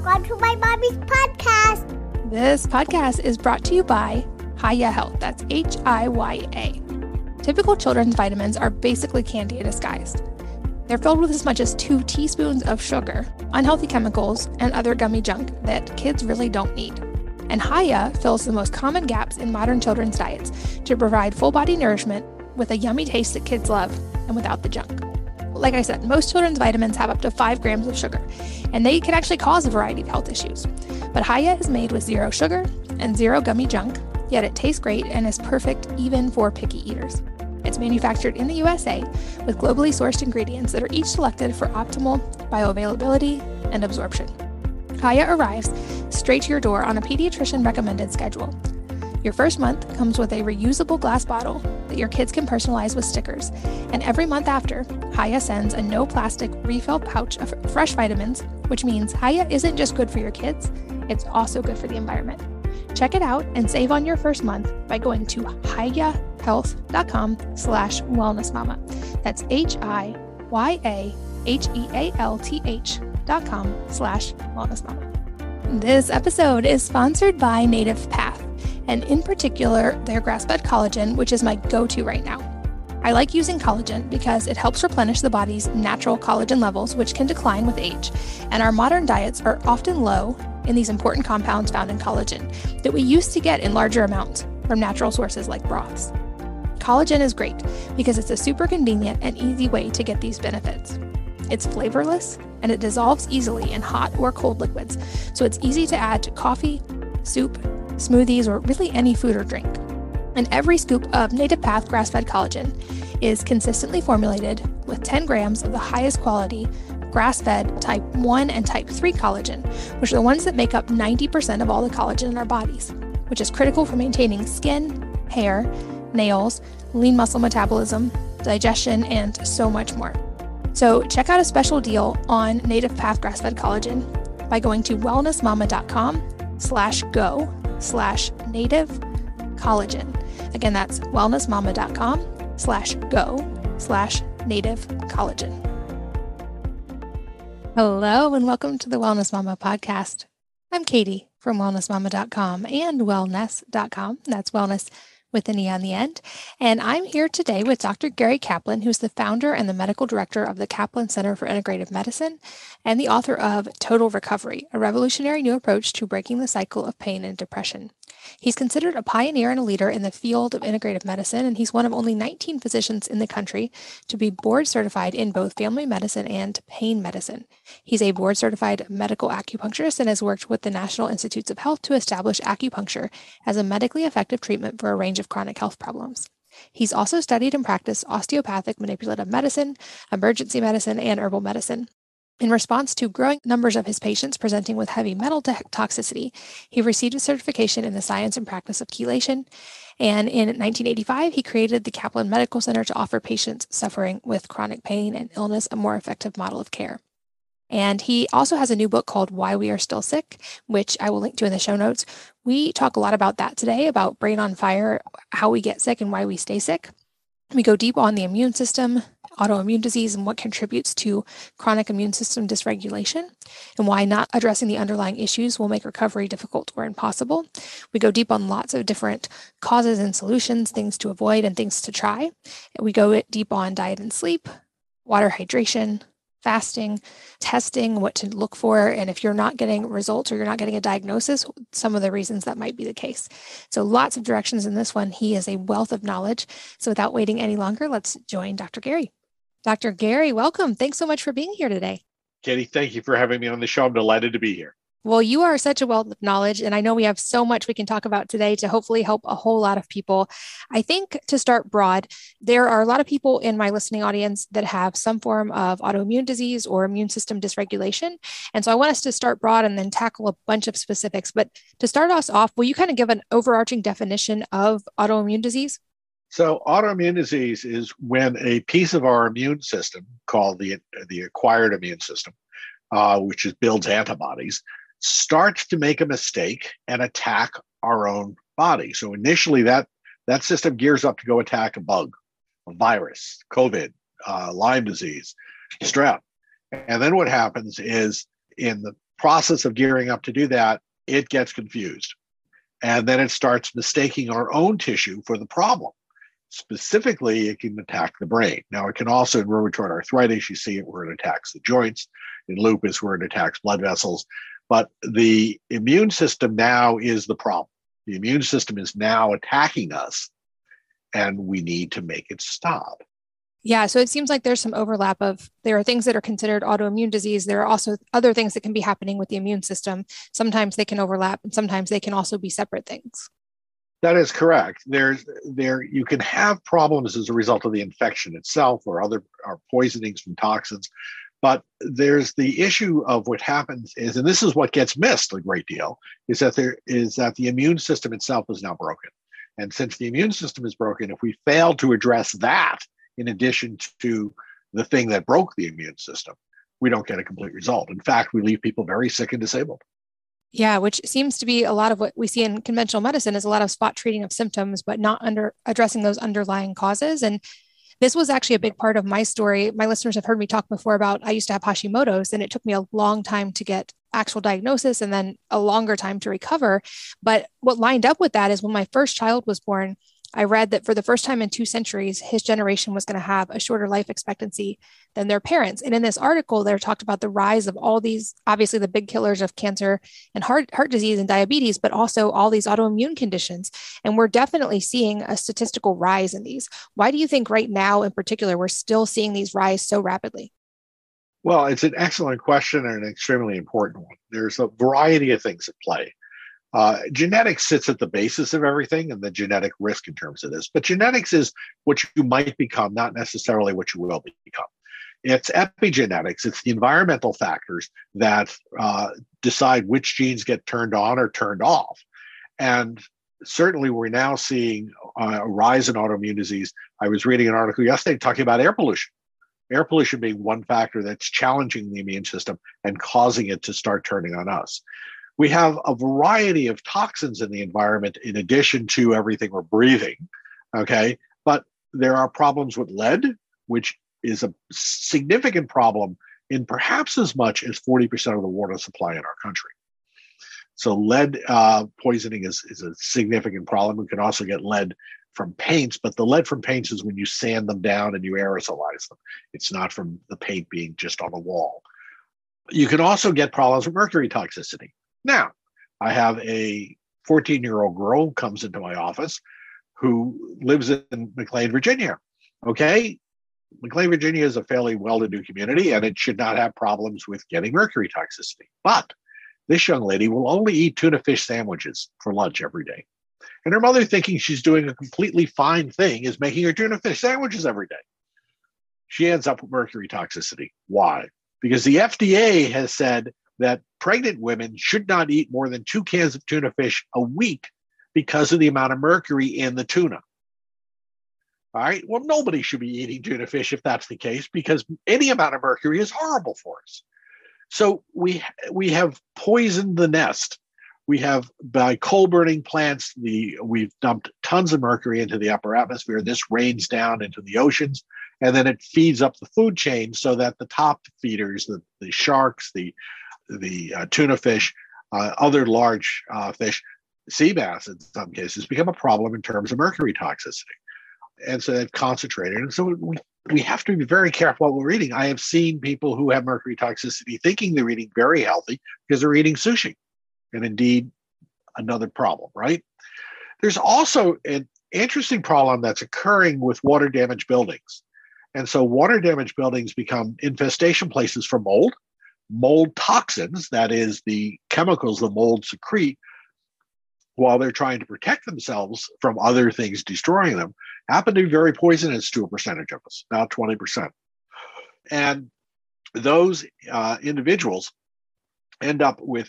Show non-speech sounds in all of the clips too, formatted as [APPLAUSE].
Welcome to my mommy's podcast. This podcast is brought to you by Hiya Health. That's H I Y A. Typical children's vitamins are basically candy disguised. They're filled with as much as two teaspoons of sugar, unhealthy chemicals, and other gummy junk that kids really don't need. And Hiya fills the most common gaps in modern children's diets to provide full body nourishment with a yummy taste that kids love and without the junk. Like I said, most children's vitamins have up to 5 grams of sugar, and they can actually cause a variety of health issues. But Hiya is made with zero sugar and zero gummy junk, yet it tastes great and is perfect even for picky eaters. It's manufactured in the USA with globally sourced ingredients that are each selected for optimal bioavailability and absorption. Hiya arrives straight to your door on a pediatrician recommended schedule. Your first month comes with a reusable glass bottle that your kids can personalize with stickers, and every month after, Hiya sends a no plastic refill pouch of fresh vitamins, which means Hiya isn't just good for your kids, it's also good for the environment. Check it out and save on your first month by going to hiyahealth.com slash wellnessmama. That's H-I-Y-A-H-E-A-L-T-H dot com slash wellnessmama. This episode is sponsored by Native Path, and in particular, their grass-fed collagen, which is my go-to right now. I like using collagen because it helps replenish the body's natural collagen levels, which can decline with age, and our modern diets are often low in these important compounds found in collagen that we used to get in larger amounts from natural sources like broths. Collagen is great because it's a super convenient and easy way to get these benefits. It's flavorless and it dissolves easily in hot or cold liquids, so it's easy to add to coffee, soup, smoothies, or really any food or drink. And every scoop of Native Path grass fed collagen is consistently formulated with 10 grams of the highest quality grass fed type 1 and type 3 collagen, which are the ones that make up 90% of all the collagen in our bodies, which is critical for maintaining skin, hair, nails, lean muscle metabolism, digestion, and so much more. So check out a special deal on Native Path grass fed collagen by going to wellnessmama.com slash go slash native collagen. Again, that's wellnessmama.com slash go slash native collagen. Hello, and welcome to the Wellness Mama podcast. I'm Katie from wellnessmama.com and wellnesse.com. That's wellness with an E on the end. And I'm here today with Dr. Gary Kaplan, who's the founder and the medical director of the Kaplan Center for Integrative Medicine and the author of Total Recovery, a revolutionary new approach to breaking the cycle of pain and depression. He's considered a pioneer and a leader in the field of integrative medicine, and he's one of only 19 physicians in the country to be board certified in both family medicine and pain medicine. He's a board certified medical acupuncturist and has worked with the National Institutes of Health to establish acupuncture as a medically effective treatment for a range of chronic health problems. He's also studied and practiced osteopathic manipulative medicine, emergency medicine, and herbal medicine. In response to growing numbers of his patients presenting with heavy metal toxicity, he received a certification in the science and practice of chelation. And in 1985, he created the Kaplan Medical Center to offer patients suffering with chronic pain and illness a more effective model of care. And he also has a new book called Why We Are Still Sick, which I will link to in the show notes. We talk a lot about that today about brain on fire, how we get sick and why we stay sick. We go deep on the immune system, autoimmune disease and what contributes to chronic immune system dysregulation, and why not addressing the underlying issues will make recovery difficult or impossible. We go deep on lots of different causes and solutions, things to avoid and things to try. We go deep on diet and sleep, water hydration, fasting, testing, what to look for, and if you're not getting results or you're not getting a diagnosis, some of the reasons that might be the case. So, lots of directions in this one. He is a wealth of knowledge. So, without waiting any longer, let's join Dr. Gary. Dr. Gary, welcome. Thanks so much for being here today. Katie, thank you for having me on the show. I'm delighted to be here. Well, you are such a wealth of knowledge, and I know we have so much we can talk about today to hopefully help a whole lot of people. I think to start broad, there are a lot of people in my listening audience that have some form of autoimmune disease or immune system dysregulation. And so I want us to start broad and then tackle a bunch of specifics. But to start us off, will you kind of give an overarching definition of autoimmune disease? So, autoimmune disease is when a piece of our immune system, called the, the acquired immune system, uh, which is, builds antibodies, starts to make a mistake and attack our own body. So, initially, that, that system gears up to go attack a bug, a virus, COVID, uh, Lyme disease, strep. And then what happens is in the process of gearing up to do that, it gets confused. And then it starts mistaking our own tissue for the problem. Specifically, it can attack the brain. Now, it can also, in rheumatoid arthritis, you see it where it attacks the joints. In lupus, where it attacks blood vessels. But the immune system now is the problem. The immune system is now attacking us, and we need to make it stop. Yeah, so it seems like there's some overlap of there are things that are considered autoimmune disease. There are also other things that can be happening with the immune system. Sometimes they can overlap, and sometimes they can also be separate things. That is correct. There's there you can have problems as a result of the infection itself or other or poisonings from toxins, but there's the issue of what happens is, and this is what gets missed a great deal, is that there is that the immune system itself is now broken. And since the immune system is broken, if we fail to address that in addition to the thing that broke the immune system, we don't get a complete result. In fact, we leave people very sick and disabled. Yeah, which seems to be a lot of what we see in conventional medicine is a lot of spot treating of symptoms, but not under addressing those underlying causes. And this was actually a big part of my story. My listeners have heard me talk before about I used to have Hashimoto's, and it took me a long time to get actual diagnosis and then a longer time to recover. But what lined up with that is when my first child was born, I read that for the first time in two centuries, his generation was going to have a shorter life expectancy than their parents. And in this article, they're talked about the rise of all these, obviously the big killers of cancer and heart, heart disease and diabetes, but also all these autoimmune conditions. And we're definitely seeing a statistical rise in these. Why do you think right now, in particular, we're still seeing these rise so rapidly? Well, it's an excellent question and an extremely important one. There's a variety of things at play. Uh, genetics sits at the basis of everything and the genetic risk in terms of this. But genetics is what you might become, not necessarily what you will become. It's epigenetics, it's the environmental factors that uh, decide which genes get turned on or turned off. And certainly, we're now seeing uh, a rise in autoimmune disease. I was reading an article yesterday talking about air pollution. Air pollution being one factor that's challenging the immune system and causing it to start turning on us we have a variety of toxins in the environment in addition to everything we're breathing. Okay. But there are problems with lead, which is a significant problem in perhaps as much as 40% of the water supply in our country. So, lead uh, poisoning is, is a significant problem. We can also get lead from paints, but the lead from paints is when you sand them down and you aerosolize them. It's not from the paint being just on the wall. You can also get problems with mercury toxicity. Now, I have a 14 year old girl comes into my office who lives in McLean, Virginia. Okay. McLean, Virginia is a fairly well to do community and it should not have problems with getting mercury toxicity. But this young lady will only eat tuna fish sandwiches for lunch every day. And her mother, thinking she's doing a completely fine thing, is making her tuna fish sandwiches every day. She ends up with mercury toxicity. Why? Because the FDA has said that pregnant women should not eat more than two cans of tuna fish a week because of the amount of mercury in the tuna. All right. Well, nobody should be eating tuna fish if that's the case, because any amount of mercury is horrible for us. So we we have poisoned the nest. We have by coal burning plants, the we've dumped tons of mercury into the upper atmosphere. This rains down into the oceans, and then it feeds up the food chain so that the top feeders, the, the sharks, the the uh, tuna fish, uh, other large uh, fish, sea bass in some cases, become a problem in terms of mercury toxicity. And so they've concentrated. And so we, we have to be very careful what we're eating. I have seen people who have mercury toxicity thinking they're eating very healthy because they're eating sushi. And indeed, another problem, right? There's also an interesting problem that's occurring with water damaged buildings. And so water damaged buildings become infestation places for mold mold toxins, that is, the chemicals the mold secrete while they're trying to protect themselves from other things destroying them, happen to be very poisonous to a percentage of us, about 20%. And those uh, individuals end up with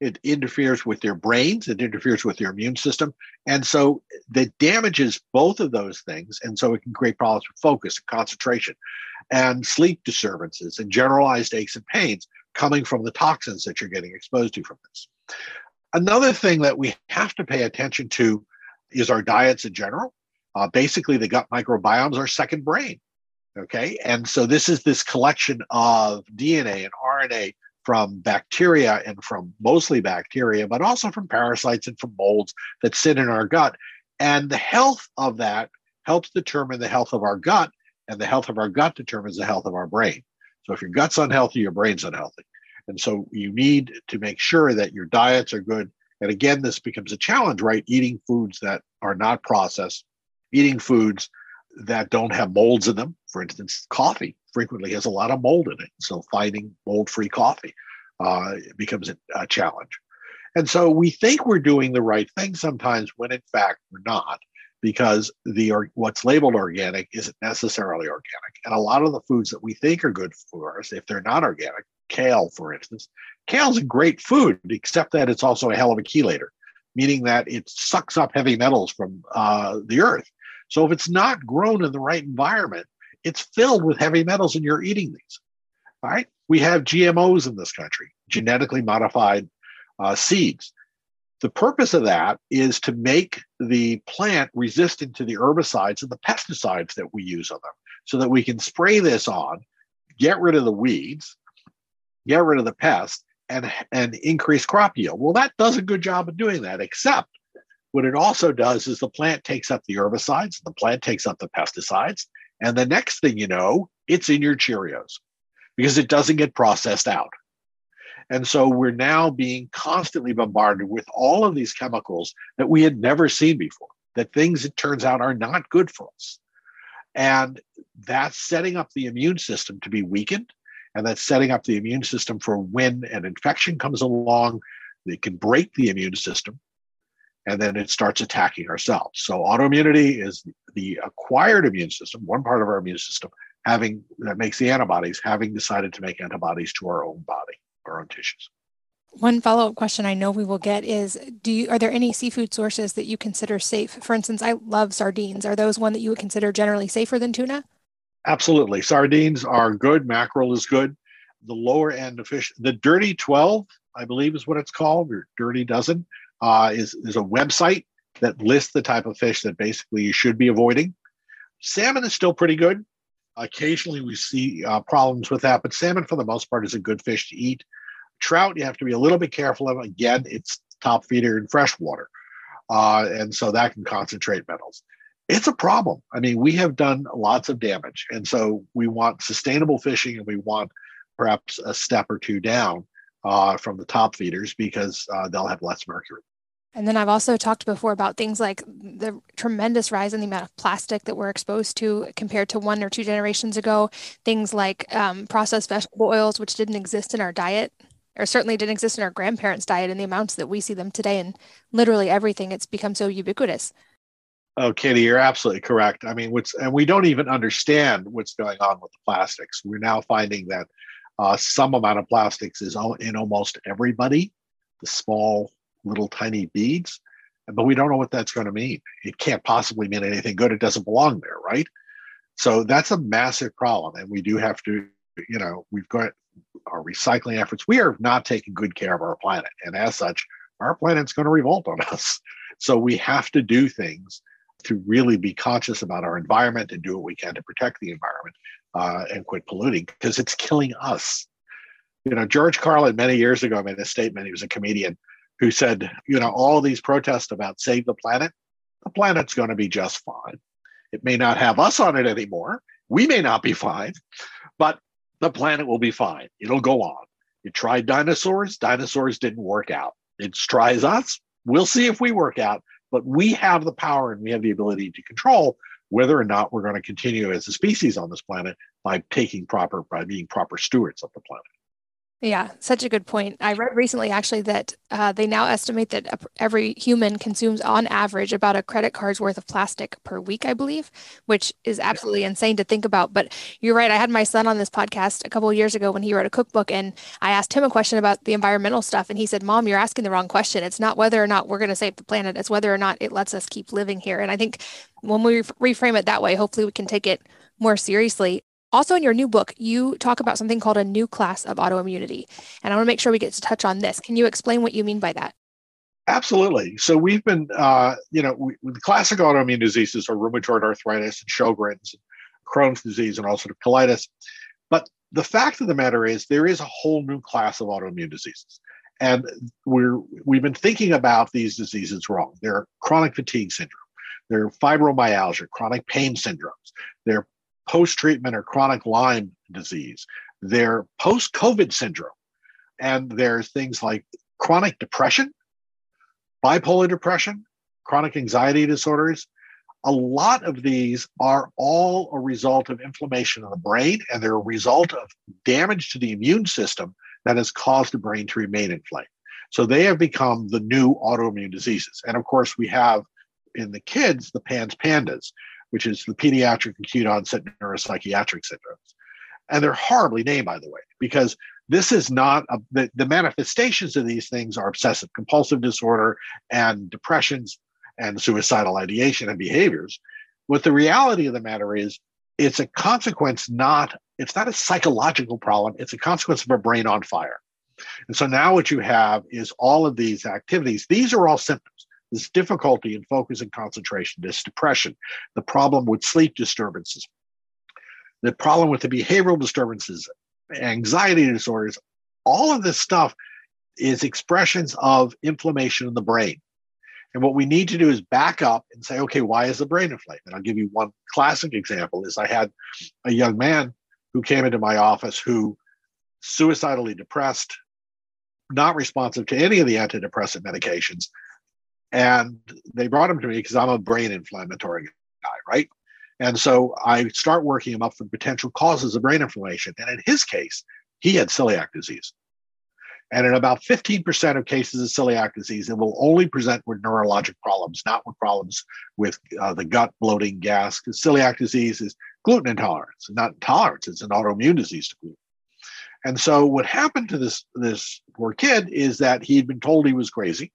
it interferes with their brains, it interferes with their immune system. And so that damages both of those things. And so it can create problems with focus and concentration and sleep disturbances and generalized aches and pains coming from the toxins that you're getting exposed to from this. Another thing that we have to pay attention to is our diets in general. Uh, basically, the gut microbiome is our second brain. Okay. And so this is this collection of DNA and RNA from bacteria and from mostly bacteria, but also from parasites and from molds that sit in our gut. And the health of that helps determine the health of our gut, and the health of our gut determines the health of our brain. So if your gut's unhealthy, your brain's unhealthy. And so you need to make sure that your diets are good. And again, this becomes a challenge, right? Eating foods that are not processed, eating foods that don't have molds in them. For instance, coffee frequently has a lot of mold in it. So finding mold-free coffee uh, becomes a, a challenge. And so we think we're doing the right thing sometimes when in fact we're not because the or, what's labeled organic isn't necessarily organic. And a lot of the foods that we think are good for us, if they're not organic, kale, for instance, kale's a great food, except that it's also a hell of a chelator, meaning that it sucks up heavy metals from uh, the earth. So if it's not grown in the right environment, it's filled with heavy metals and you're eating these. All right. We have GMOs in this country, genetically modified uh, seeds. The purpose of that is to make the plant resistant to the herbicides and the pesticides that we use on them so that we can spray this on, get rid of the weeds, get rid of the pests, and, and increase crop yield. Well, that does a good job of doing that, except what it also does is the plant takes up the herbicides, the plant takes up the pesticides, and the next thing you know, it's in your Cheerios because it doesn't get processed out. And so we're now being constantly bombarded with all of these chemicals that we had never seen before, that things it turns out are not good for us. And that's setting up the immune system to be weakened. And that's setting up the immune system for when an infection comes along, it can break the immune system and then it starts attacking ourselves. So autoimmunity is the acquired immune system, one part of our immune system having that makes the antibodies, having decided to make antibodies to our own body, our own tissues. One follow-up question I know we will get is do you are there any seafood sources that you consider safe? For instance, I love sardines. Are those one that you would consider generally safer than tuna? Absolutely. Sardines are good, mackerel is good. The lower end of fish, the dirty 12, I believe is what it's called, or dirty dozen, uh, is, is a website that lists the type of fish that basically you should be avoiding. Salmon is still pretty good. Occasionally we see uh, problems with that, but salmon for the most part is a good fish to eat. Trout, you have to be a little bit careful of. Again, it's top feeder in freshwater. Uh, and so that can concentrate metals. It's a problem. I mean, we have done lots of damage. And so we want sustainable fishing and we want perhaps a step or two down uh, from the top feeders because uh, they'll have less mercury. And then I've also talked before about things like the tremendous rise in the amount of plastic that we're exposed to compared to one or two generations ago. Things like um, processed vegetable oils, which didn't exist in our diet, or certainly didn't exist in our grandparents' diet in the amounts that we see them today. And literally everything, it's become so ubiquitous. Oh, Katie, you're absolutely correct. I mean, what's and we don't even understand what's going on with the plastics. We're now finding that uh, some amount of plastics is in almost everybody. The small little tiny beads, but we don't know what that's going to mean. It can't possibly mean anything good. It doesn't belong there, right? So that's a massive problem. And we do have to, you know, we've got our recycling efforts. We are not taking good care of our planet. And as such, our planet's going to revolt on us. [LAUGHS] So we have to do things to really be conscious about our environment and do what we can to protect the environment uh, and quit polluting because it's killing us. You know, George Carlin many years ago made a statement. He was a comedian who said, you know, all these protests about save the planet, the planet's going to be just fine. It may not have us on it anymore. We may not be fine, but the planet will be fine. It'll go on. You tried dinosaurs, dinosaurs didn't work out. It tries us. We'll see if we work out, but we have the power and we have the ability to control whether or not we're going to continue as a species on this planet by taking proper, by being proper stewards of the planet. Yeah, such a good point. I read recently actually that uh, they now estimate that every human consumes on average about a credit card's worth of plastic per week, I believe, which is absolutely insane to think about. But you're right. I had my son on this podcast a couple of years ago when he wrote a cookbook, and I asked him a question about the environmental stuff. And he said, Mom, you're asking the wrong question. It's not whether or not we're going to save the planet, it's whether or not it lets us keep living here. And I think when we reframe it that way, hopefully we can take it more seriously. Also, in your new book, you talk about something called a new class of autoimmunity. And I want to make sure we get to touch on this. Can you explain what you mean by that? Absolutely. So we've been, uh, you know, we, the classic autoimmune diseases are rheumatoid arthritis and Sjogren's, and Crohn's disease, and ulcerative colitis. But the fact of the matter is there is a whole new class of autoimmune diseases and we're we've been thinking about these diseases wrong they're chronic fatigue syndrome they're fibromyalgia chronic pain syndromes they're post-treatment or chronic lyme disease they're post-covid syndrome and there's things like chronic depression bipolar depression chronic anxiety disorders a lot of these are all a result of inflammation in the brain and they're a result of damage to the immune system that has caused the brain to remain inflamed. So they have become the new autoimmune diseases. And of course, we have in the kids the PANS PANDAS, which is the pediatric acute onset neuropsychiatric syndromes. And they're horribly named, by the way, because this is not a, the, the manifestations of these things are obsessive compulsive disorder and depressions and suicidal ideation and behaviors. What the reality of the matter is, it's a consequence not it's not a psychological problem it's a consequence of a brain on fire and so now what you have is all of these activities these are all symptoms this difficulty in focus and concentration this depression the problem with sleep disturbances the problem with the behavioral disturbances anxiety disorders all of this stuff is expressions of inflammation in the brain and what we need to do is back up and say, okay, why is the brain inflamed? And I'll give you one classic example is I had a young man who came into my office who suicidally depressed, not responsive to any of the antidepressant medications. And they brought him to me because I'm a brain inflammatory guy, right? And so I start working him up for potential causes of brain inflammation. And in his case, he had celiac disease. And in about 15% of cases of celiac disease, it will only present with neurologic problems, not with problems with uh, the gut, bloating, gas. Because celiac disease is gluten intolerance, not intolerance, it's an autoimmune disease to gluten. And so what happened to this, this poor kid is that he had been told he was crazy.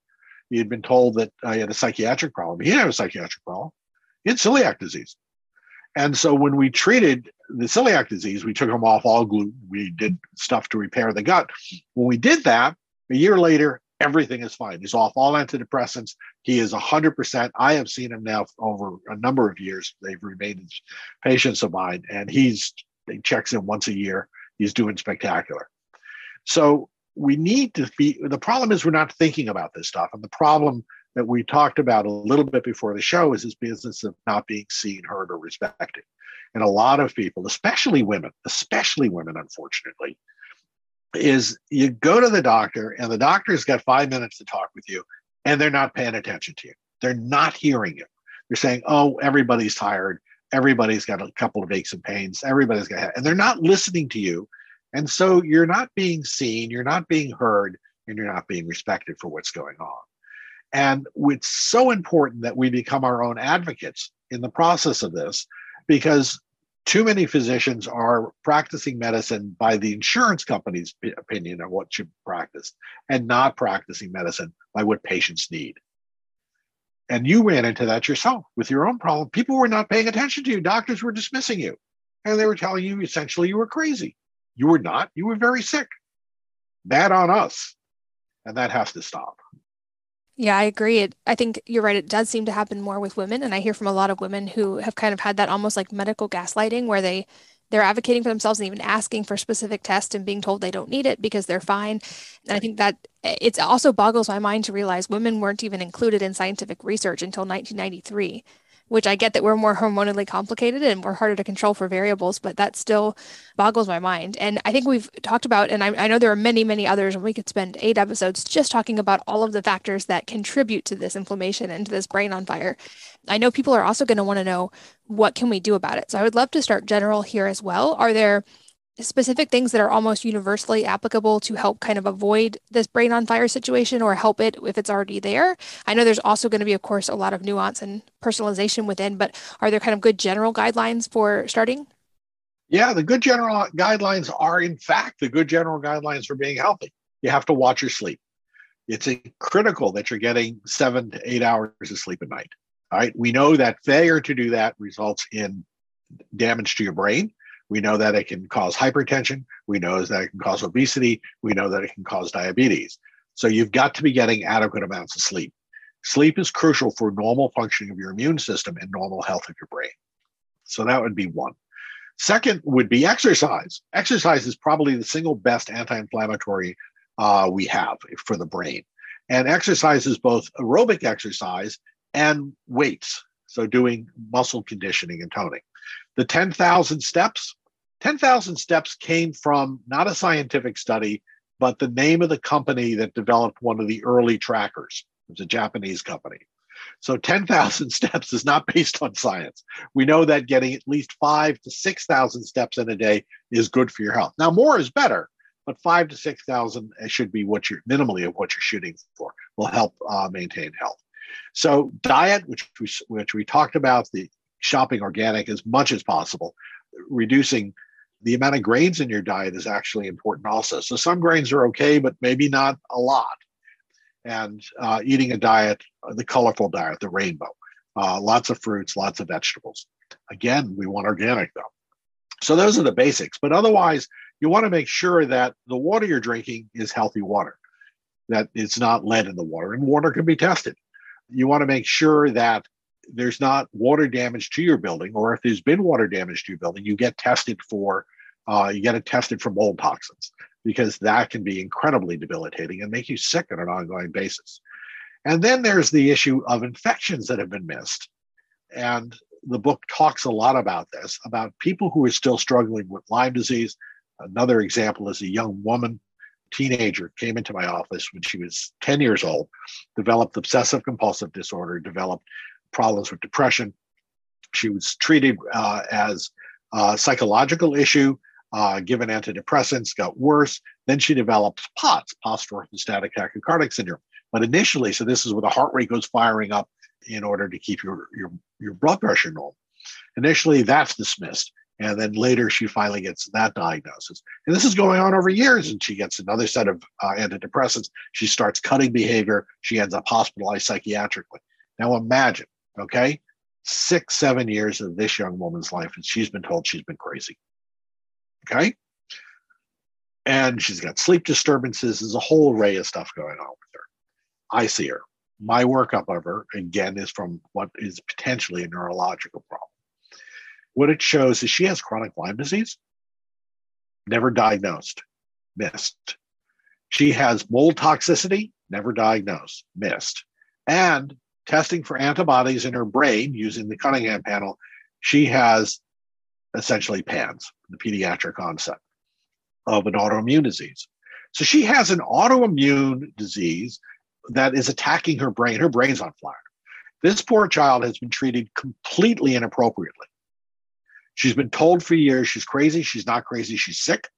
He had been told that he had a psychiatric problem. He didn't have a psychiatric problem. He had celiac disease. And so when we treated the celiac disease, we took him off all gluten. We did stuff to repair the gut. When we did that, a year later, everything is fine. He's off all antidepressants. He is 100%. I have seen him now over a number of years. They've remained patients of mine, and he's he checks in once a year. He's doing spectacular. So we need to be. The problem is we're not thinking about this stuff, and the problem that we talked about a little bit before the show is this business of not being seen, heard, or respected. And a lot of people, especially women, especially women, unfortunately, is you go to the doctor and the doctor's got five minutes to talk with you and they're not paying attention to you. They're not hearing you. They're saying, oh, everybody's tired. Everybody's got a couple of aches and pains. Everybody's got, and they're not listening to you. And so you're not being seen, you're not being heard, and you're not being respected for what's going on. And it's so important that we become our own advocates in the process of this because too many physicians are practicing medicine by the insurance company's opinion of what should be practiced and not practicing medicine by what patients need. And you ran into that yourself with your own problem. People were not paying attention to you. Doctors were dismissing you. And they were telling you essentially you were crazy. You were not. You were very sick. Bad on us. And that has to stop. Yeah, I agree. It, I think you're right. It does seem to happen more with women, and I hear from a lot of women who have kind of had that almost like medical gaslighting, where they they're advocating for themselves and even asking for specific tests and being told they don't need it because they're fine. And I think that eh, it also boggles my mind to realize women weren't even included in scientific research until 1993 which I get that we're more hormonally complicated and we're harder to control for variables, but that still boggles my mind. And I think we've talked about, and I, I, know there are many, many others, and we could spend eight episodes just talking about all of the factors that contribute to this inflammation and to this brain on fire. I know people are also going to want to know what can we do about it. So I would love to start general here as well. Are there specific things that are almost universally applicable to help kind of avoid this brain on fire situation or help it if it's already there? I know there's also going to be, of course, a lot of nuance and personalization within, but are there kind of good general guidelines for starting? Yeah, the good general guidelines are, in fact, the good general guidelines for being healthy. You have to watch your sleep. It's critical that you're getting seven to eight hours of sleep a night. All right. We know that failure to do that results in damage to your brain we know that it can cause hypertension. We know that it can cause obesity. We know that it can cause diabetes. So you've got to be getting adequate amounts of sleep. Sleep is crucial for normal functioning of your immune system and normal health of your brain. So that would be one. Second would be exercise. Exercise is probably the single best anti inflammatory uh, we have for the brain. And exercise is both aerobic exercise and weights. So, doing muscle conditioning and toning. The 10,000 steps, 10,000 steps came from not a scientific study, but the name of the company that developed one of the early trackers. It was a Japanese company. So 10,000 [LAUGHS] steps is not based on science. We know that getting at least five to 6,000 steps in a day is good for your health. Now, more is better, but five to 6,000 should be what you're minimally of what you're shooting for, will help uh, maintain health. So, diet, which we, which we talked about, the shopping organic as much as possible, reducing the amount of grains in your diet is actually important also. So, some grains are okay, but maybe not a lot and uh, eating a diet, uh, the colorful diet, the rainbow. Uh, lots of fruits, lots of vegetables. Again, we want organic though. So those are the basics. But otherwise, you want to make sure that the water you're drinking is healthy water, that it's not lead in the water, and water can be tested. You want to make sure that there's not water damage to your building, or if there's been water damage to your building, you get tested for, uh, you get it tested for mold toxins because that can be incredibly debilitating and make you sick on an ongoing basis. And then there's the issue of infections that have been missed. And the book talks a lot about this about people who are still struggling with Lyme disease. Another example is a young woman, teenager, came into my office when she was 10 years old, developed obsessive compulsive disorder, developed problems with depression. She was treated uh, as a psychological issue uh, given antidepressants, got worse. Then she develops POTS, post-orthostatic tachycardic syndrome. But initially, so this is where the heart rate goes firing up in order to keep your, your, your blood pressure normal. Initially, that's dismissed. And then later, she finally gets that diagnosis. And this is going on over years. And she gets another set of uh, antidepressants. She starts cutting behavior. She ends up hospitalized psychiatrically. Now, imagine, okay, six, seven years of this young woman's life, and she's been told she's been crazy. Okay. And she's got sleep disturbances. There's a whole array of stuff going on with her. I see her. My workup of her, again, is from what is potentially a neurological problem. What it shows is she has chronic Lyme disease, never diagnosed, missed. She has mold toxicity, never diagnosed, missed. And testing for antibodies in her brain using the Cunningham panel, she has essentially PANS, the pediatric onset of an autoimmune disease. So she has an autoimmune disease that is attacking her brain. Her brain's on fire. This poor child has been treated completely inappropriately. She's been told for years she's crazy. She's not crazy. She's sick.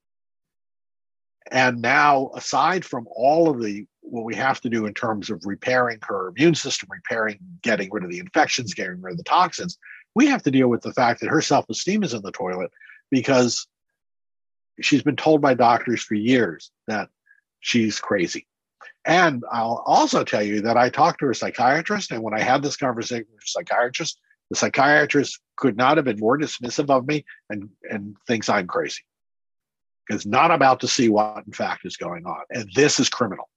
And now, aside from all of the what we have to do in terms of repairing her immune system, repairing, getting rid of the infections, getting rid of the toxins, we have to deal with the fact that her self esteem is in the toilet because she's been told by doctors for years that she's crazy. And I'll also tell you that I talked to a psychiatrist, and when I had this conversation with a psychiatrist, the psychiatrist could not have been more dismissive of me and, and thinks I'm crazy. Is not about to see what in fact is going on. And this is criminal.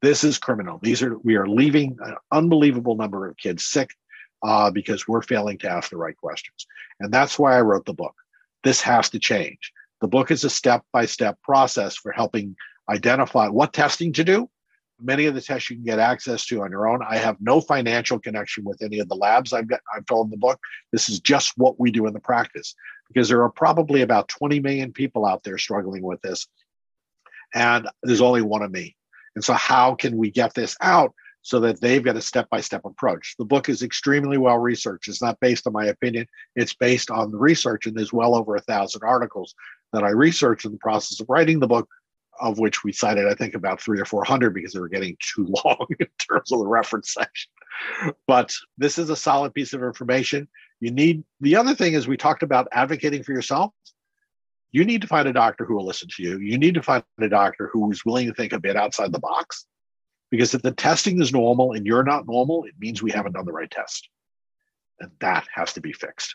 This is criminal. These are we are leaving an unbelievable number of kids sick uh, because we're failing to ask the right questions. And that's why I wrote the book. This has to change. The book is a step by step process for helping identify what testing to do. Many of the tests you can get access to on your own. I have no financial connection with any of the labs I've got. I've told in the book. This is just what we do in the practice because there are probably about 20 million people out there struggling with this, and there's only one of me. And so, how can we get this out so that they've got a step by step approach. The book is extremely well researched. It's not based on my opinion, it's based on the research, and there's well over a thousand articles that I researched in the process of writing the book, of which we cited, I think, about three or 400 because they were getting [LAUGHS] too long in terms of the reference section. But this is a solid piece of information. You need the other thing is we talked about advocating for yourself. You need to find a doctor who will listen to you. You need to find a doctor who is willing to think a bit outside the box because if the testing is normal and you're not normal, it means we haven't done the right test. And that has to be fixed.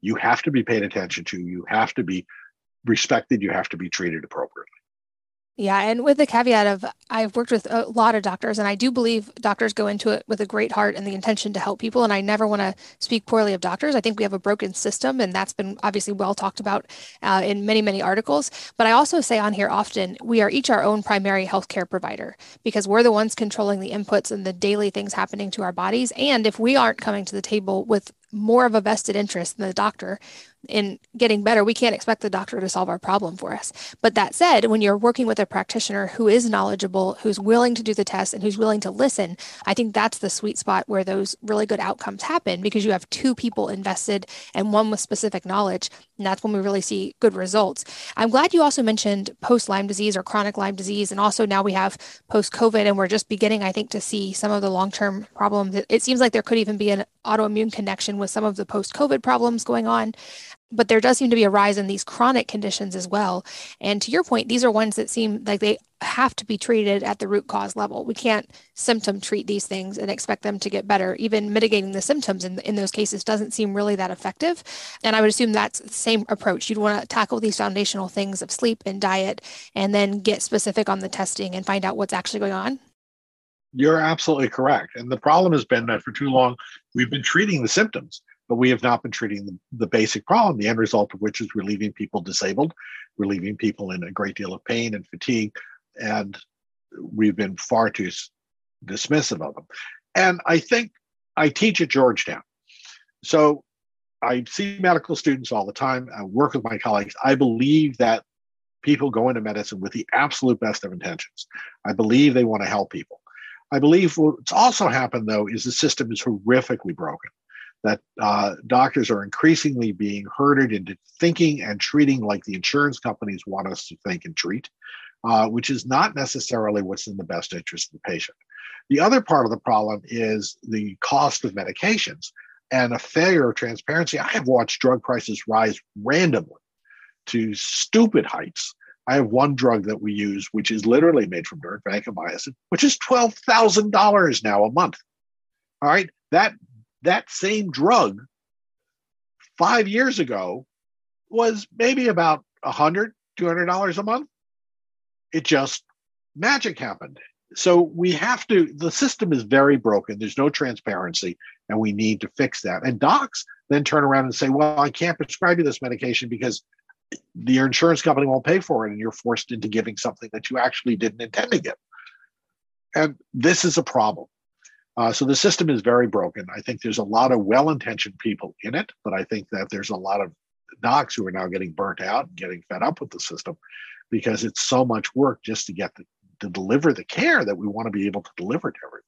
You have to be paid attention to, you have to be respected, you have to be treated appropriately. Yeah, and with the caveat of I've worked with a lot of doctors, and I do believe doctors go into it with a great heart and the intention to help people. And I never want to speak poorly of doctors. I think we have a broken system, and that's been obviously well talked about uh, in many, many articles. But I also say on here often we are each our own primary healthcare provider because we're the ones controlling the inputs and the daily things happening to our bodies. And if we aren't coming to the table with more of a vested interest than the doctor in getting better, we can't expect the doctor to solve our problem for us. But that said, when you're working with a practitioner who is knowledgeable, who's willing to do the test, and who's willing to listen, I think that's the sweet spot where those really good outcomes happen because you have two people invested and one with specific knowledge. And that's when we really see good results. I'm glad you also mentioned post Lyme disease or chronic Lyme disease. And also now we have post COVID, and we're just beginning, I think, to see some of the long term problems. It seems like there could even be an autoimmune connection with some of the post COVID problems going on but there does seem to be a rise in these chronic conditions as well. And to your point, these are ones that seem like they have to be treated at the root cause level. We can't symptom treat these things and expect them to get better. Even mitigating the symptoms in, in those cases doesn't seem really that effective. And I would assume that's the same approach. You'd want to tackle these foundational things of sleep and diet and then get specific on the testing and find out what's actually going on. You're absolutely correct. And the problem has been that for too long, we've been treating the symptoms but we have not been treating the, the basic problem, the end result of which is we're leaving people disabled, we're leaving people in a great deal of pain and fatigue, and we've been far too dismissive of them. And I think I teach at Georgetown. So I see medical students all the time. I work with my colleagues. I believe that people go into medicine with the absolute best of intentions. I believe they want to help people. I believe what's also happened, though, is the system is horrifically broken that uh, doctors are increasingly being herded into thinking and treating like the insurance companies want us to think and treat, uh, which is not necessarily what's in the best interest of the patient. The other part of the problem is the cost of medications and a failure of transparency. I have watched drug prices rise randomly to stupid heights. I have one drug that we use, which is literally made from dirt, vancomycin, which is $12,000 now a month. All right. That that same drug five years ago was maybe about a hundred, two hundred dollars a month. It just magic happened. So we have to. The system is very broken. There's no transparency, and we need to fix that. And docs then turn around and say, "Well, I can't prescribe you this medication because the insurance company won't pay for it, and you're forced into giving something that you actually didn't intend to give." And this is a problem. Uh, so the system is very broken. I think there's a lot of well-intentioned people in it, but I think that there's a lot of docs who are now getting burnt out and getting fed up with the system because it's so much work just to get the, to deliver the care that we want to be able to deliver to everyone.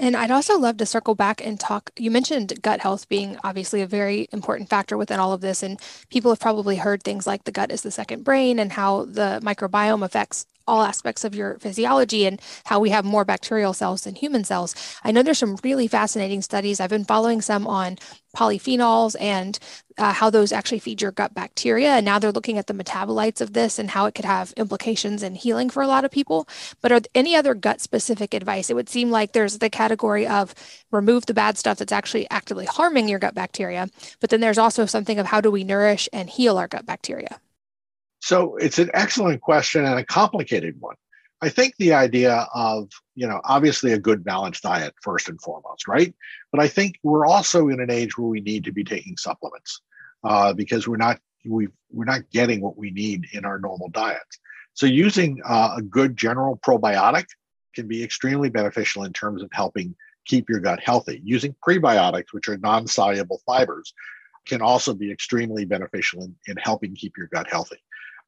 And I'd also love to circle back and talk. You mentioned gut health being obviously a very important factor within all of this. And people have probably heard things like the gut is the second brain and how the microbiome affects all aspects of your physiology and how we have more bacterial cells than human cells. I know there's some really fascinating studies. I've been following some on polyphenols and uh, how those actually feed your gut bacteria. And now they're looking at the metabolites of this and how it could have implications in healing for a lot of people. But are any other gut specific advice? It would seem like there's the category of remove the bad stuff that's actually actively harming your gut bacteria. But then there's also something of how do we nourish and heal our gut bacteria? So it's an excellent question and a complicated one. I think the idea of, you know, obviously a good balanced diet first and foremost, right? But I think we're also in an age where we need to be taking supplements uh, because we're not we we're not getting what we need in our normal diets. So using uh, a good general probiotic can be extremely beneficial in terms of helping keep your gut healthy. Using prebiotics, which are non-soluble fibers, can also be extremely beneficial in, in helping keep your gut healthy.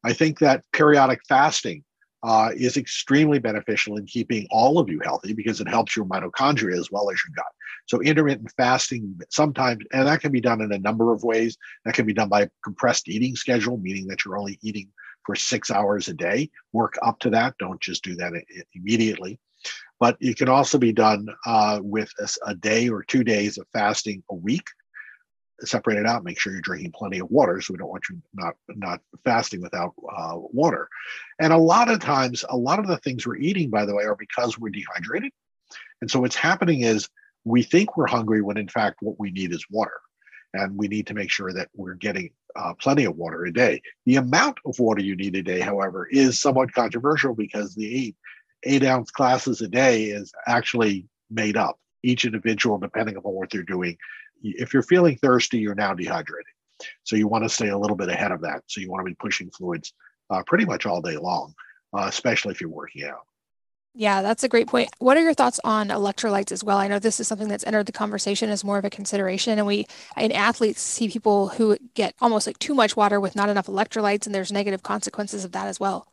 I think that periodic fasting uh, is extremely beneficial in keeping all of you healthy because it helps your mitochondria as well as your gut. So intermittent fasting sometimes, and that can be done in a number of ways. That can be done by a compressed eating schedule, meaning that you're only eating for six hours a day. Work up to that. Don't just do that immediately. But it can also be done uh, with a, a day or two days of fasting a week separate it out. Make sure you're drinking plenty of water, so we don't want you not not fasting without uh, water. And a lot of times, a lot of the things we're eating, by the way, are because we're dehydrated. And so what's happening is we think we're hungry when in fact what we need is water, and we need to make sure that we're getting uh, plenty of water a day. The amount of water you need a day, however, is somewhat controversial because the eight eight ounce glasses a day is actually made up. Each individual, depending upon what they're doing, if you're feeling thirsty, you're now dehydrated. So you want to stay a little bit ahead of that. So you want to be pushing fluids uh, pretty much all day long, uh, especially if you're working out. Yeah, that's a great point. What are your thoughts on electrolytes as well? I know this is something that's entered the conversation as more of a consideration. And we, in athletes, see people who get almost like too much water with not enough electrolytes, and there's negative consequences of that as well.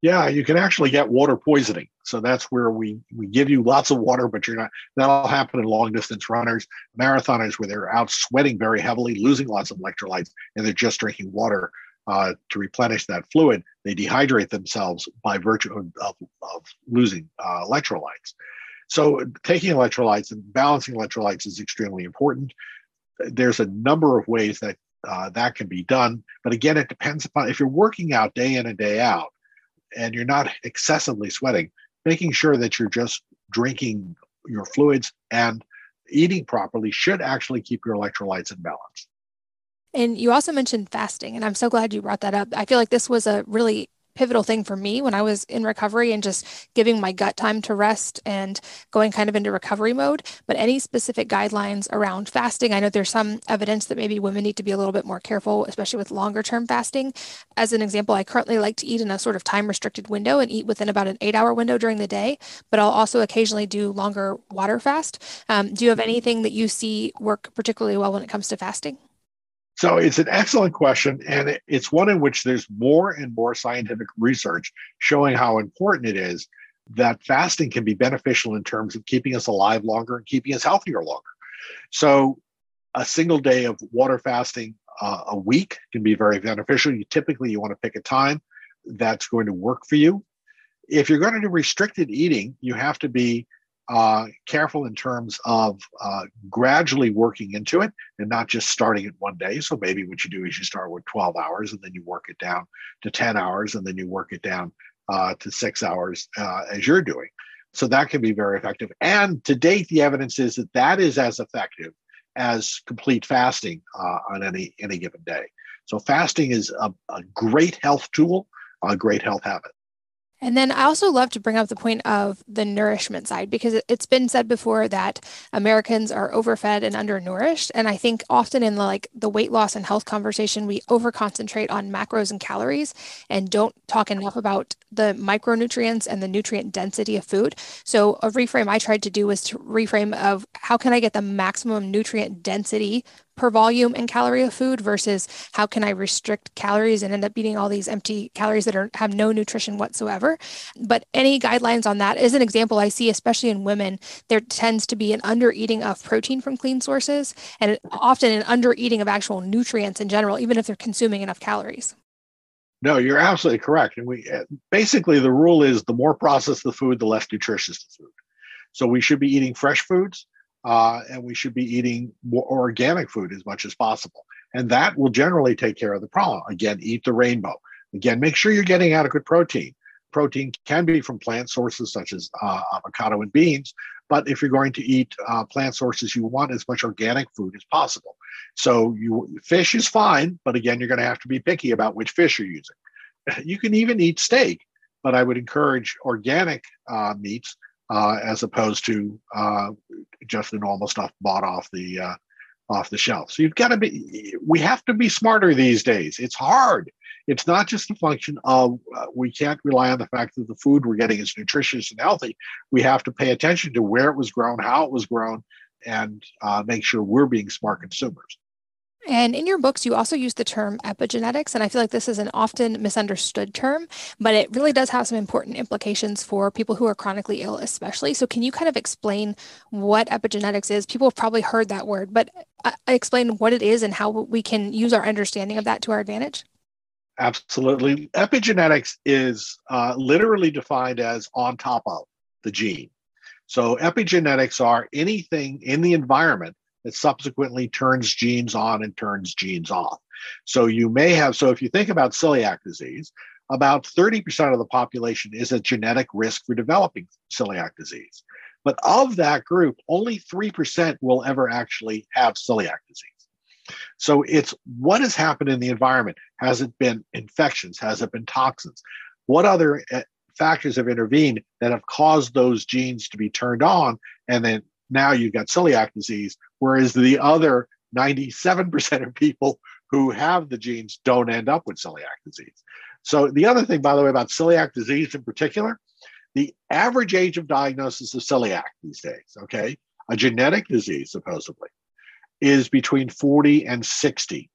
Yeah, you can actually get water poisoning. So that's where we we give you lots of water, but you're not. That'll happen in long distance runners, marathoners, where they're out sweating very heavily, losing lots of electrolytes, and they're just drinking water uh, to replenish that fluid. They dehydrate themselves by virtue of, of, of losing uh, electrolytes. So taking electrolytes and balancing electrolytes is extremely important. There's a number of ways that uh, that can be done, but again, it depends upon if you're working out day in and day out and you're not excessively sweating, making sure that you're just drinking your fluids and eating properly should actually keep your electrolytes in balance. And you also mentioned fasting, and I'm so glad you brought that up. I feel like this was a really pivotal thing for me when I was in recovery and just giving my gut time to rest and going kind of into recovery mode. But any specific guidelines around fasting? I know there's some evidence that maybe women need to be a little bit more careful, especially with longer term fasting. As an example, I currently like to eat in a sort of time restricted window and eat within about an eight hour window during the day, but I'll also occasionally do longer water fast. Um, do you have anything that you see work particularly well when it comes to fasting? So it's an excellent question, and it's one in which there's more and more scientific research showing how important it is that fasting can be beneficial in terms of keeping us alive longer and keeping us healthier longer. So a single day of water fasting uh, a week can be very beneficial. You typically you want to pick a time that's going to work for you. If you're going to do restricted eating, you have to be uh, careful in terms of uh, gradually working into it and not just starting it one day. So maybe what you do is you start with 12 hours and then you work it down to 10 hours and then you work it down uh, to six hours uh, as you're doing. So that can be very effective. And to date, the evidence is that that is as effective as complete fasting uh, on any any given day. So fasting is a, a great health tool, a great health habit. And then I also love to bring up the point of the nourishment side because it's been said before that Americans are overfed and undernourished. And I think often in the, like the weight loss and health conversation, we over concentrate on macros and calories and don't talk enough about the micronutrients and the nutrient density of food. So a reframe I tried to do was to reframe of how can I get the maximum nutrient density per volume and calorie of food versus how can I restrict calories and end up eating all these empty calories that are have no nutrition whatsoever. But any guidelines on that is an example I see, especially in women, there tends to be an under eating of protein from clean sources and often an under eating of actual nutrients in general, even if they're consuming enough calories. No, you're absolutely correct. And we basically the rule is the more processed the food, the less nutritious the food. So we should be eating fresh foods uh, and we should be eating more organic food as much as possible. And that will generally take care of the problem. Again, eat the rainbow. Again, make sure you're getting adequate protein. Protein can be from plant sources such as uh, avocado and beans, but if you're going to eat uh, plant sources, you want as much organic food as possible. So, you fish is fine, but again, you're going to have to be picky about which fish you're using. [LAUGHS] You can even eat steak, but I would encourage organic uh, meats uh, as opposed to uh, just the normal stuff bought off the uh, off the shelf. So you've got to be. We have to be smarter these days. It's hard. It's not just a function of uh, we can't rely on the fact that the food we're getting is nutritious and healthy. We have to pay attention to where it was grown, how it was grown, and uh, make sure we're being smart consumers. And in your books, you also use the term epigenetics. And I feel like this is an often misunderstood term, but it really does have some important implications for people who are chronically ill, especially. So, can you kind of explain what epigenetics is? People have probably heard that word, but uh, explain what it is and how we can use our understanding of that to our advantage. Absolutely. Epigenetics is uh, literally defined as on top of the gene. So, epigenetics are anything in the environment that subsequently turns genes on and turns genes off. So you may have, so if you think about celiac disease, about 30% of the population is at genetic risk for developing celiac disease. But of that group, only 3% will ever actually have celiac disease. So it's what has happened in the environment. Has it been infections? Has it been toxins? What other eh, factors have intervened that have caused those genes to be turned on? And then now you've got celiac disease, whereas the other 97% of people who have the genes don't end up with celiac disease. So, the other thing, by the way, about celiac disease in particular, the average age of diagnosis of celiac these days, okay, a genetic disease supposedly, is between 40 and 60.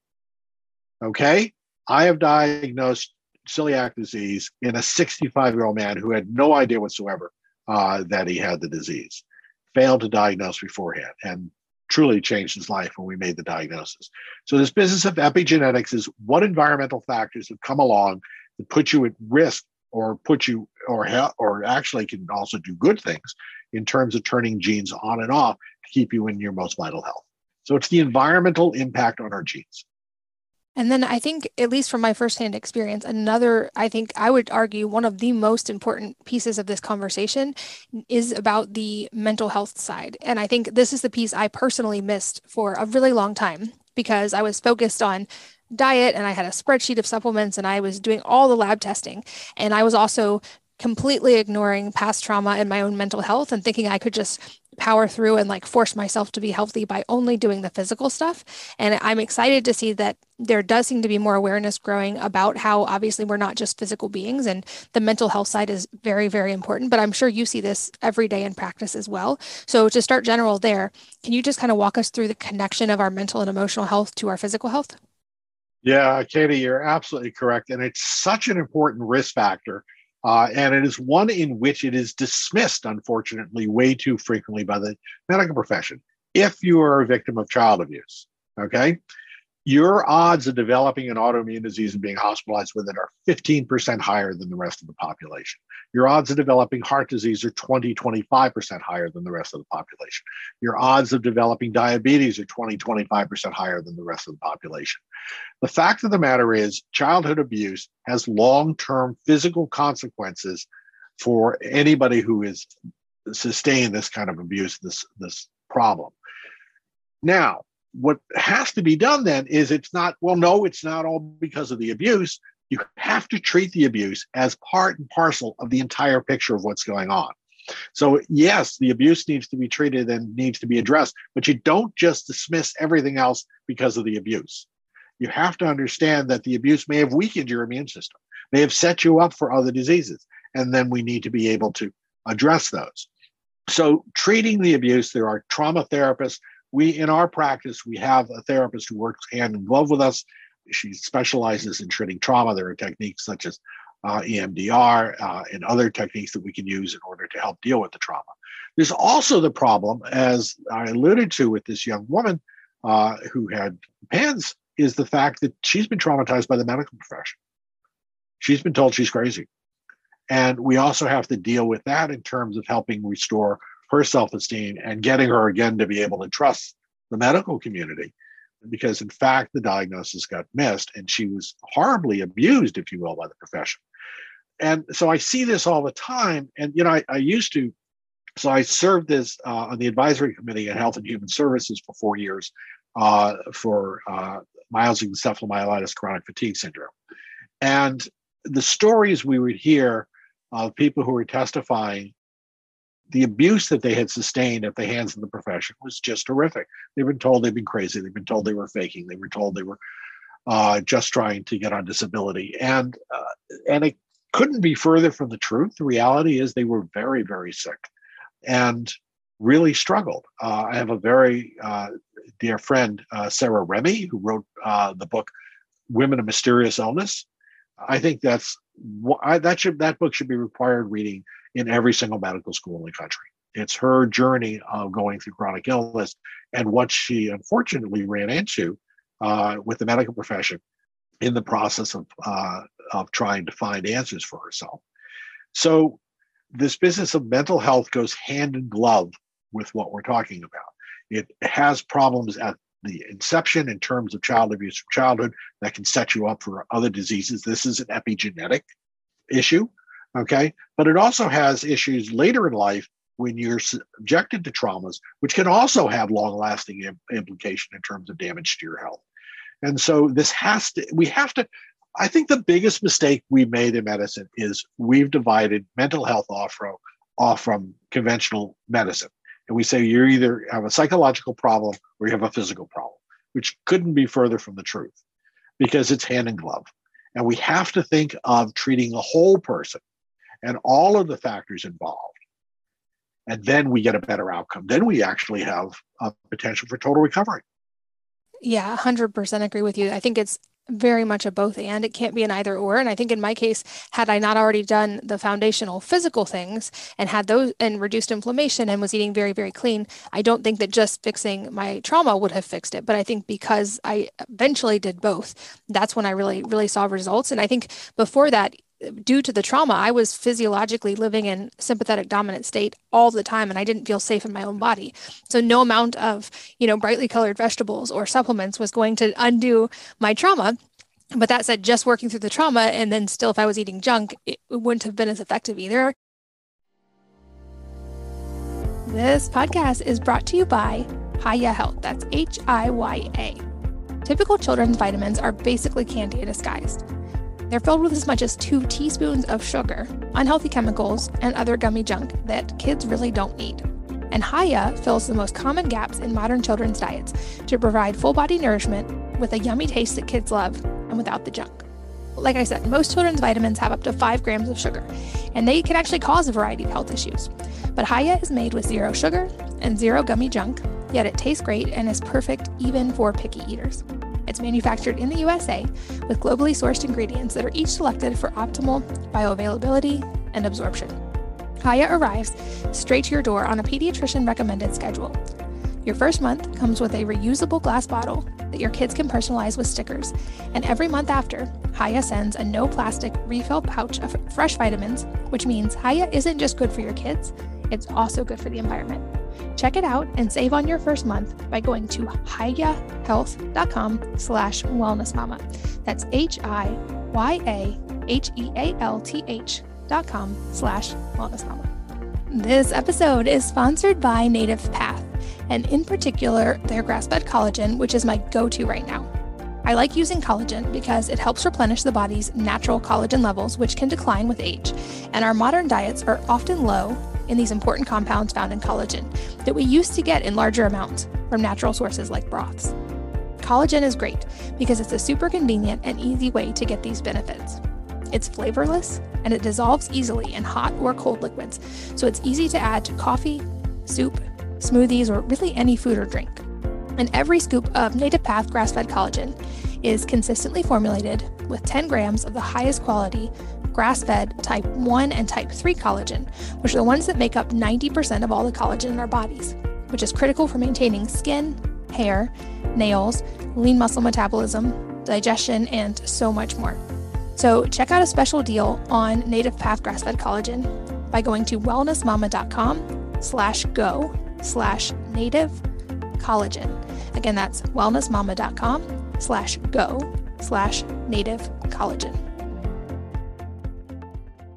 Okay, I have diagnosed celiac disease in a 65 year old man who had no idea whatsoever uh, that he had the disease, failed to diagnose beforehand, and truly changed his life when we made the diagnosis. So, this business of epigenetics is what environmental factors have come along that put you at risk or put you or or actually can also do good things in terms of turning genes on and off to keep you in your most vital health. So it's the environmental impact on our genes. And then I think, at least from my firsthand experience, another, I think I would argue one of the most important pieces of this conversation is about the mental health side. And I think this is the piece I personally missed for a really long time because I was focused on diet and I had a spreadsheet of supplements and I was doing all the lab testing. And I was also completely ignoring past trauma and my own mental health and thinking I could just power through and like force myself to be healthy by only doing the physical stuff. And I'm excited to see that there does seem to be more awareness growing about how obviously we're not just physical beings and the mental health side is very, very important. But I'm sure you see this every day in practice as well. So to start general there, can you just kind of walk us through the connection of our mental and emotional health to our physical health? Yeah, Katie, you're absolutely correct. And it's such an important risk factor. Uh, and it is one in which it is dismissed, unfortunately, way too frequently by the medical profession. If you are a victim of child abuse, okay, your odds of developing an autoimmune disease and being hospitalized with it are 15% higher than the rest of the population. Your odds of developing heart disease are 20, 25% higher than the rest of the population. Your odds of developing diabetes are 20, 25% higher than the rest of the population. The fact of the matter is, childhood abuse has long term physical consequences for anybody who is sustained this kind of abuse, this, this problem. Now, what has to be done then is it's not, well, no, it's not all because of the abuse. You have to treat the abuse as part and parcel of the entire picture of what's going on. So, yes, the abuse needs to be treated and needs to be addressed, but you don't just dismiss everything else because of the abuse. You have to understand that the abuse may have weakened your immune system, may have set you up for other diseases, and then we need to be able to address those. So, treating the abuse, there are trauma therapists we in our practice we have a therapist who works hand in glove with us. She specializes in treating trauma. There are techniques such as uh, emdr uh, and other techniques that we can use in order to help deal with the trauma. There's also the problem as i alluded to with this young woman uh, who had pans is the fact that she's been traumatized by the medical profession. She's been told she's crazy. And we also have to deal with that in terms of helping restore her self esteem and getting her again to be able to trust the medical community. Because in fact, the diagnosis got missed and she was horribly abused, if you will, by the profession. And so I see this all the time. And, you know, I, I used to, so I served as uh, on the advisory committee at Health and Human Services for four years uh, for uh, encephalomyelitis chronic fatigue syndrome. And the stories we would hear of people who were testifying the abuse that they had sustained at the hands of the profession was just horrific. They've been told they've been crazy. They've been told they were faking. They were told they were uh, just trying to get on disability, and uh, and it couldn't be further from the truth. The reality is they were very very sick, and really struggled. Uh, I have a very uh, dear friend, uh, Sarah Ramey, who wrote uh, the book "Women of Mysterious Illness." I think that's that should that book should be required reading in every single medical school in the country. It's her journey of going through chronic illness and what she unfortunately ran into uh, with the medical profession in the process of uh, of trying to find answers for herself. So this business of mental health goes hand in glove with what we're talking about. It has problems at the inception in terms of child abuse from childhood that can set you up for other diseases. This is an epigenetic issue. Okay. But it also has issues later in life when you're subjected to traumas, which can also have long lasting Im- implication in terms of damage to your health. And so this has to, we have to, I think the biggest mistake we made in medicine is we've divided mental health off from, off from conventional medicine. And we say you either have a psychological problem or you have a physical problem, which couldn't be further from the truth because it's hand in glove. And we have to think of treating a whole person and all of the factors involved. And then we get a better outcome. Then we actually have a potential for total recovery. Yeah, 100% agree with you. I think it's very much a both and it can't be an either or and i think in my case had i not already done the foundational physical things and had those and reduced inflammation and was eating very very clean i don't think that just fixing my trauma would have fixed it but i think because i eventually did both that's when i really really saw results and i think before that due to the trauma, I was physiologically living in sympathetic dominant state all the time and I didn't feel safe in my own body. So no amount of, you know, brightly colored vegetables or supplements was going to undo my trauma. But that said, just working through the trauma and then still if I was eating junk, it wouldn't have been as effective either. This podcast is brought to you by Hiya Health. That's H I Y A. Typical children's vitamins are basically candy disguised. They're filled with as much as two teaspoons of sugar, unhealthy chemicals, and other gummy junk that kids really don't need. And Hiya fills the most common gaps in modern children's diets to provide full body nourishment with a yummy taste that kids love and without the junk. Like I said, most children's vitamins have up to 5 grams of sugar, and they can actually cause a variety of health issues. But Hiya is made with zero sugar and zero gummy junk, yet it tastes great and is perfect even for picky eaters. It's manufactured in the USA with globally sourced ingredients that are each selected for optimal bioavailability and absorption. Hiya arrives straight to your door on a pediatrician recommended schedule. Your first month comes with a reusable glass bottle that your kids can personalize with stickers, and every month after, Hiya sends a no plastic refill pouch of fresh vitamins, which means Hiya isn't just good for your kids, it's also good for the environment. Check it out and save on your first month by going to hiyahealth.com slash wellnessmama. That's H-I-Y-A-H-E-A-L-T-H dot com slash wellnessmama. This episode is sponsored by Native Path, and in particular, their grass-fed collagen, which is my go-to right now. I like using collagen because it helps replenish the body's natural collagen levels, which can decline with age, and our modern diets are often low in these important compounds found in collagen that we used to get in larger amounts from natural sources like broths. Collagen is great because it's a super convenient and easy way to get these benefits. It's flavorless and it dissolves easily in hot or cold liquids, so it's easy to add to coffee, soup, smoothies, or really any food or drink. And every scoop of Native Path grass fed collagen is consistently formulated with 10 grams of the highest quality grass fed type 1 and type 3 collagen, which are the ones that make up 90% of all the collagen in our bodies, which is critical for maintaining skin, hair, nails, lean muscle metabolism, digestion, and so much more. So check out a special deal on Native Path grass-fed collagen by going to wellnessmama.com slash go slash native collagen. Again, that's wellnessmama.com slash go slash native collagen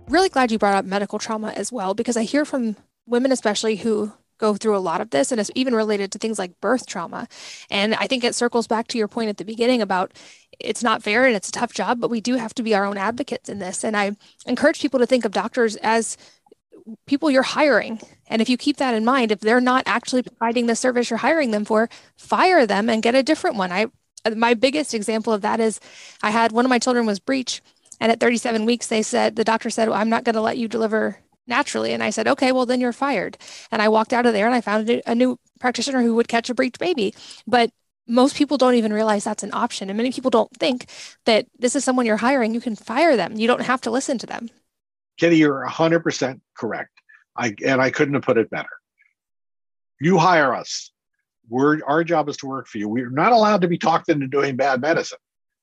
really glad you brought up medical trauma as well, because I hear from women, especially who go through a lot of this, and it's even related to things like birth trauma. And I think it circles back to your point at the beginning about it's not fair and it's a tough job, but we do have to be our own advocates in this. And I encourage people to think of doctors as people you're hiring. And if you keep that in mind, if they're not actually providing the service you're hiring them for, fire them and get a different one. I Uh, my biggest example of that is I had one of my children was breech and at 37 weeks, they said, the doctor said, well, I'm not going to let you deliver naturally. And I said, okay, well, then you're fired. And I walked out of there and I found a new practitioner who would catch a breech baby. But most people don't even realize that's an option. And many people don't think that this is someone you're hiring. You can fire them. You don't have to listen to them. Katie, you're 100% correct. I, and I couldn't have put it better. You hire us. We're, our job is to work for you. We're not allowed to be talked into doing bad medicine.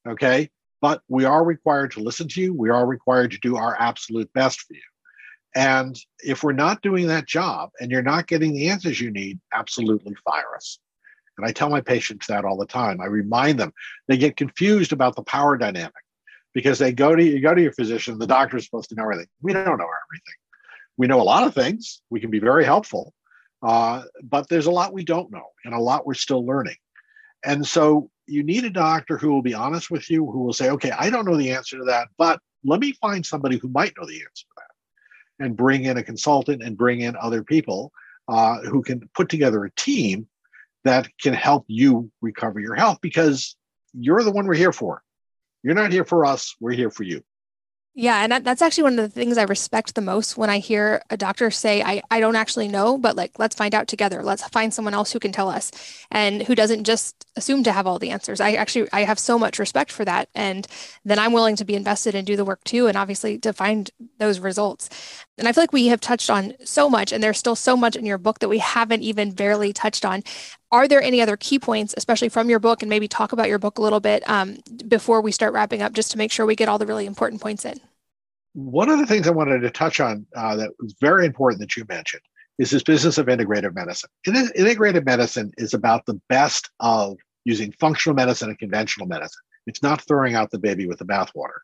Okay but we are required to listen to you. We are required to do our absolute best for you. And if we're not doing that job and you're not getting the answers you need, absolutely fire us. And I tell my patients that all the time. I remind them they get confused about the power dynamic because they go to you go to your physician, the doctor is supposed to know everything. We don't know everything. We know a lot of things. We can be very helpful, uh, but there's a lot we don't know and a lot we're still learning. And so you need a doctor who will be honest with you, who will say, okay, I don't know the answer to that, but let me find somebody who might know the answer to that and bring in a consultant and bring in other people uh, who can put together a team that can help you recover your health because you're the one we're here for. You're not here for us, we're here for you. Yeah, and that, that's actually one of the things I respect the most when I hear a doctor say, I, I don't actually know, but like, let's find out together. Let's find someone else who can tell us and who doesn't just assume to have all the answers. I actually, I have so much respect for that. And then I'm willing to be invested and do the work too. And obviously to find those results. And I feel like we have touched on so much, and there's still so much in your book that we haven't even barely touched on. Are there any other key points, especially from your book, and maybe talk about your book a little bit um, before we start wrapping up, just to make sure we get all the really important points in? One of the things I wanted to touch on uh, that was very important that you mentioned is this business of integrative medicine. Integrative medicine is about the best of using functional medicine and conventional medicine. It's not throwing out the baby with the bathwater.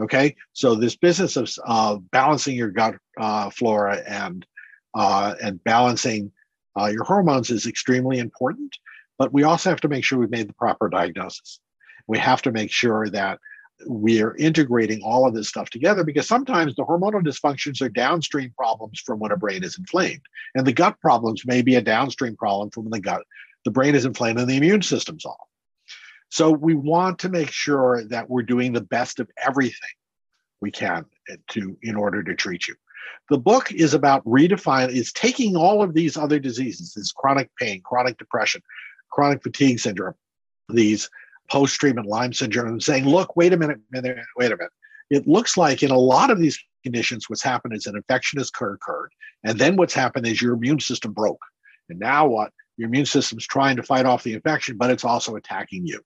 Okay, so this business of balancing your gut uh, flora and uh, and balancing uh, your hormones is extremely important. But we also have to make sure we've made the proper diagnosis. We have to make sure that we are integrating all of this stuff together because sometimes the hormonal dysfunctions are downstream problems from when a brain is inflamed, and the gut problems may be a downstream problem from when the gut the brain is inflamed and the immune system's off. So we want to make sure that we're doing the best of everything we can to in order to treat you. The book is about redefining, is taking all of these other diseases, this chronic pain, chronic depression, chronic fatigue syndrome, these post-treatment Lyme syndrome, and saying, look, wait a minute, minute, wait a minute. It looks like in a lot of these conditions, what's happened is an infection has occurred, and then what's happened is your immune system broke. And now what? Your immune system's trying to fight off the infection, but it's also attacking you.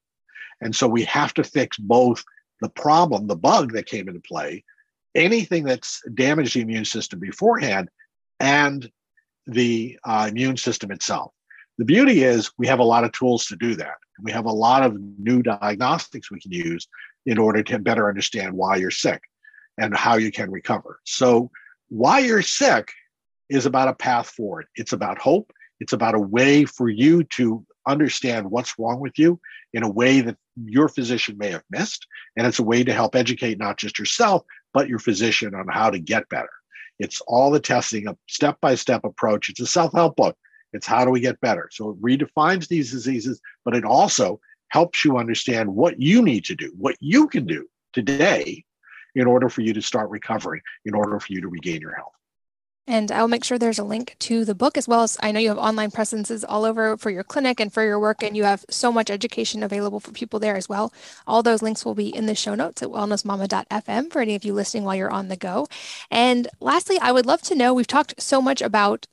And so we have to fix both the problem, the bug that came into play, anything that's damaged the immune system beforehand, and the uh, immune system itself. The beauty is we have a lot of tools to do that. We have a lot of new diagnostics we can use in order to better understand why you're sick and how you can recover. So, why you're sick is about a path forward. It's about hope. It's about a way for you to understand what's wrong with you in a way that your physician may have missed. And it's a way to help educate not just yourself, but your physician on how to get better. It's all the testing, a step by step approach. It's a self help book. It's how do we get better? So it redefines these diseases, but it also helps you understand what you need to do, what you can do today in order for you to start recovering, in order for you to regain your health. And I'll make sure there's a link to the book as well as I know you have online presences all over for your clinic and for your work, and you have so much education available for people there as well. All those links will be in the show notes at wellnessmama.fm for any of you listening while you're on the go. And lastly, I would love to know we've talked so much about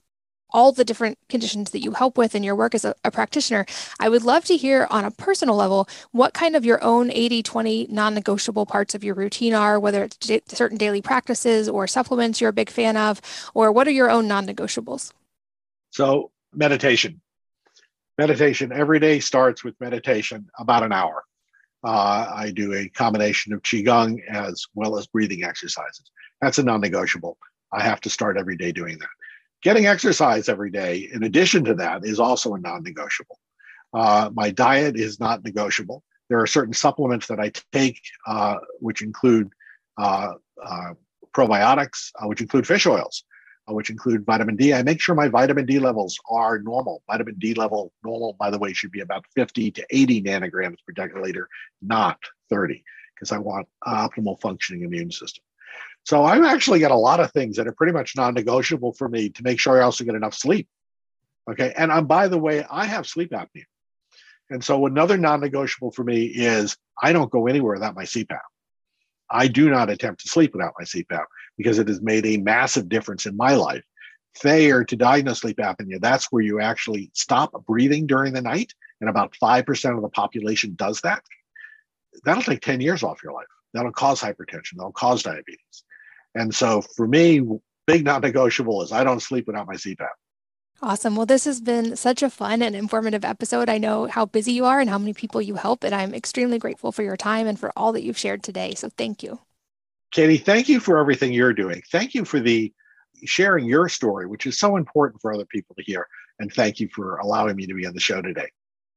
all the different conditions that you help with in your work as a, a, practitioner. I would love to hear on a personal level what kind of your own 80 20 non negotiable parts of your routine are, whether it's certain daily practices or supplements you're a big fan of, or what are your own non negotiables? So, meditation. Meditation every day starts with meditation about an hour. Uh, I do a combination of Qigong as well as breathing exercises. That's a non negotiable. I have to start every day doing that. Getting exercise every day, in addition to that, is also a non negotiable. Uh, my diet is not negotiable. There are certain supplements that I take, uh, which include uh, uh probiotics, uh, which include fish oils, uh, which include vitamin D. I make sure my vitamin D levels are normal. Vitamin D level normal, by the way, should be about 50 to 80 nanograms per deciliter, not 30, because I want optimal functioning immune system. So I've actually got a lot of things that are pretty much non-negotiable for me to make sure I also get enough sleep. Okay. And I'm, by the way, I have sleep apnea. And so another non-negotiable for me is I don't go anywhere without my CPAP. I do not attempt to sleep without my CPAP because it has made a massive difference in my life. Failure to diagnose sleep apnea, that's where you actually stop breathing during the night. And about 5% of the population does that. That'll take 10 years off your life. That'll cause hypertension. That'll cause diabetes. And so for me, big non negotiable is I don't sleep without my CPAP. Awesome. Well, this has been such a fun and informative episode. I know how busy you are and how many people you help, and I'm extremely grateful for your time and for all that you've shared today. So thank you. Katie, thank you for everything you're doing. Thank you for the sharing your story, which is so important for other people to hear. And thank you for allowing me to be on the show today.